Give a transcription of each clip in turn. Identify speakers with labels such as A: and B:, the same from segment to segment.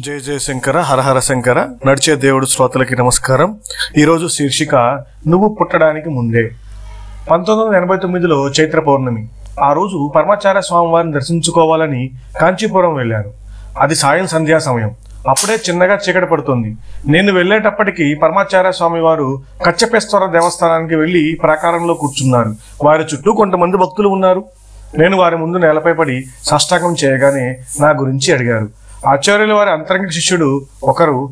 A: జయ జయ శంకర హరహర శంకర నడిచే దేవుడు శ్రోతలకి నమస్కారం. ఈరోజు శీర్షిక నువ్వు పుట్టడానికి ముందే. పంతొమ్మిది వందల ఎనభై తొమ్మిదిలో చైత్ర పౌర్ణమి. ఆ రోజు పరమాచార్య స్వామివారిని దర్శించుకోవాలని కాంచీపురం వెళ్ళాను. అది సాయం సంధ్యా సమయం. అప్పుడే చిన్నగా చీకటి పడుతుంది. నేను వెళ్ళేటప్పటికి పరమాచార్య స్వామి వారు కచ్చపేశ్వర దేవస్థానానికి వెళ్ళి ప్రాకారంలో కూర్చున్నారు. వారి చుట్టూ కొంతమంది భక్తులు ఉన్నారు. నేను వారి ముందు నేలపై పడి సాష్టాంగం చేయగానే నా గురించి అడిగారు. ఆచార్యుల వారి అంతరంగ శిష్యుడు ఒకరు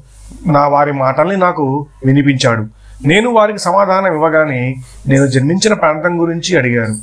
A: నా వారి మాటల్ని నాకు వినిపించాడు. నేను వారికి సమాధానం ఇవ్వగానే నేను జన్మించిన ప్రాంతం గురించి అడిగారు.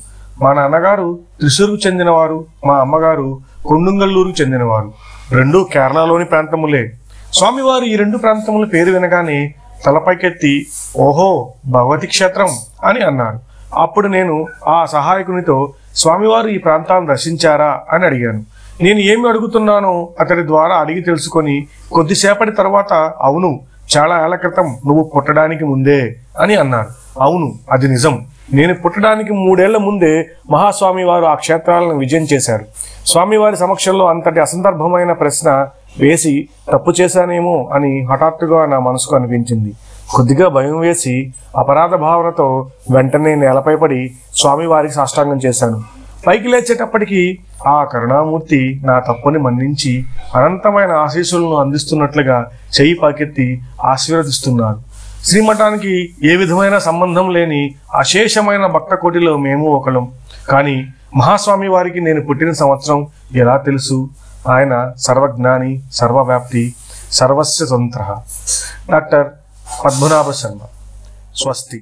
A: మా నాన్నగారు త్రిశూరుకు చెందినవారు మా అమ్మగారు కొండుంగల్లూరుకు చెందినవారు. రెండు కేరళలోని ప్రాంతములే. స్వామివారు ఈ రెండు ప్రాంతముల పేరు వినగానే తలపైకెత్తి ఓహో భగవతి క్షేత్రం అని అన్నారు. అప్పుడు నేను ఆ సహాయకునితో స్వామివారు ఈ ప్రాంతాన్ని దర్శించారా? అని అడిగాను. నేను ఏమి అడుగుతున్నానో అతడి ద్వారా అడిగి తెలుసుకొని కొద్దిసేపటి తర్వాత అవును చాలా ఏళ్ళ క్రితం నువ్వు పుట్టడానికి ముందే అని అన్నారు అవును అది నిజం. నేను పుట్టడానికి మూడేళ్ళ ముందే మహాస్వామి వారు ఆ క్షేత్రాలను విజయం చేశారు. స్వామివారి సమక్షంలో అంతటి అసందర్భమైన ప్రశ్న వేసి తప్పు చేశానేమో అని హఠాత్తుగా నా మనసుకు అనిపించింది. కొద్దిగా భయం వేసి అపరాధ భావనతో వెంటనే నేలపై పడి స్వామివారికి సాష్టాంగం చేశాను. పైకి లేచేటప్పటికి ఆ కరుణామూర్తి నా తప్పుని మన్నించి అనంతమైన ఆశీస్సులను అందిస్తున్నట్లుగా చెయ్యి పాకెత్తి ఆశీర్వదిస్తున్నారు శ్రీమఠానికి ఏ విధమైన సంబంధం లేని అశేషమైన భక్త కోటిలో మేము ఒకలం. కానీ మహాస్వామి వారికి నేను పుట్టిన సంవత్సరం ఎలా తెలుసు? ఆయన సర్వజ్ఞాని సర్వవ్యాప్తి సర్వస్వతంత్ర డాక్టర్ పద్మనాభ శర్మ. స్వస్తి.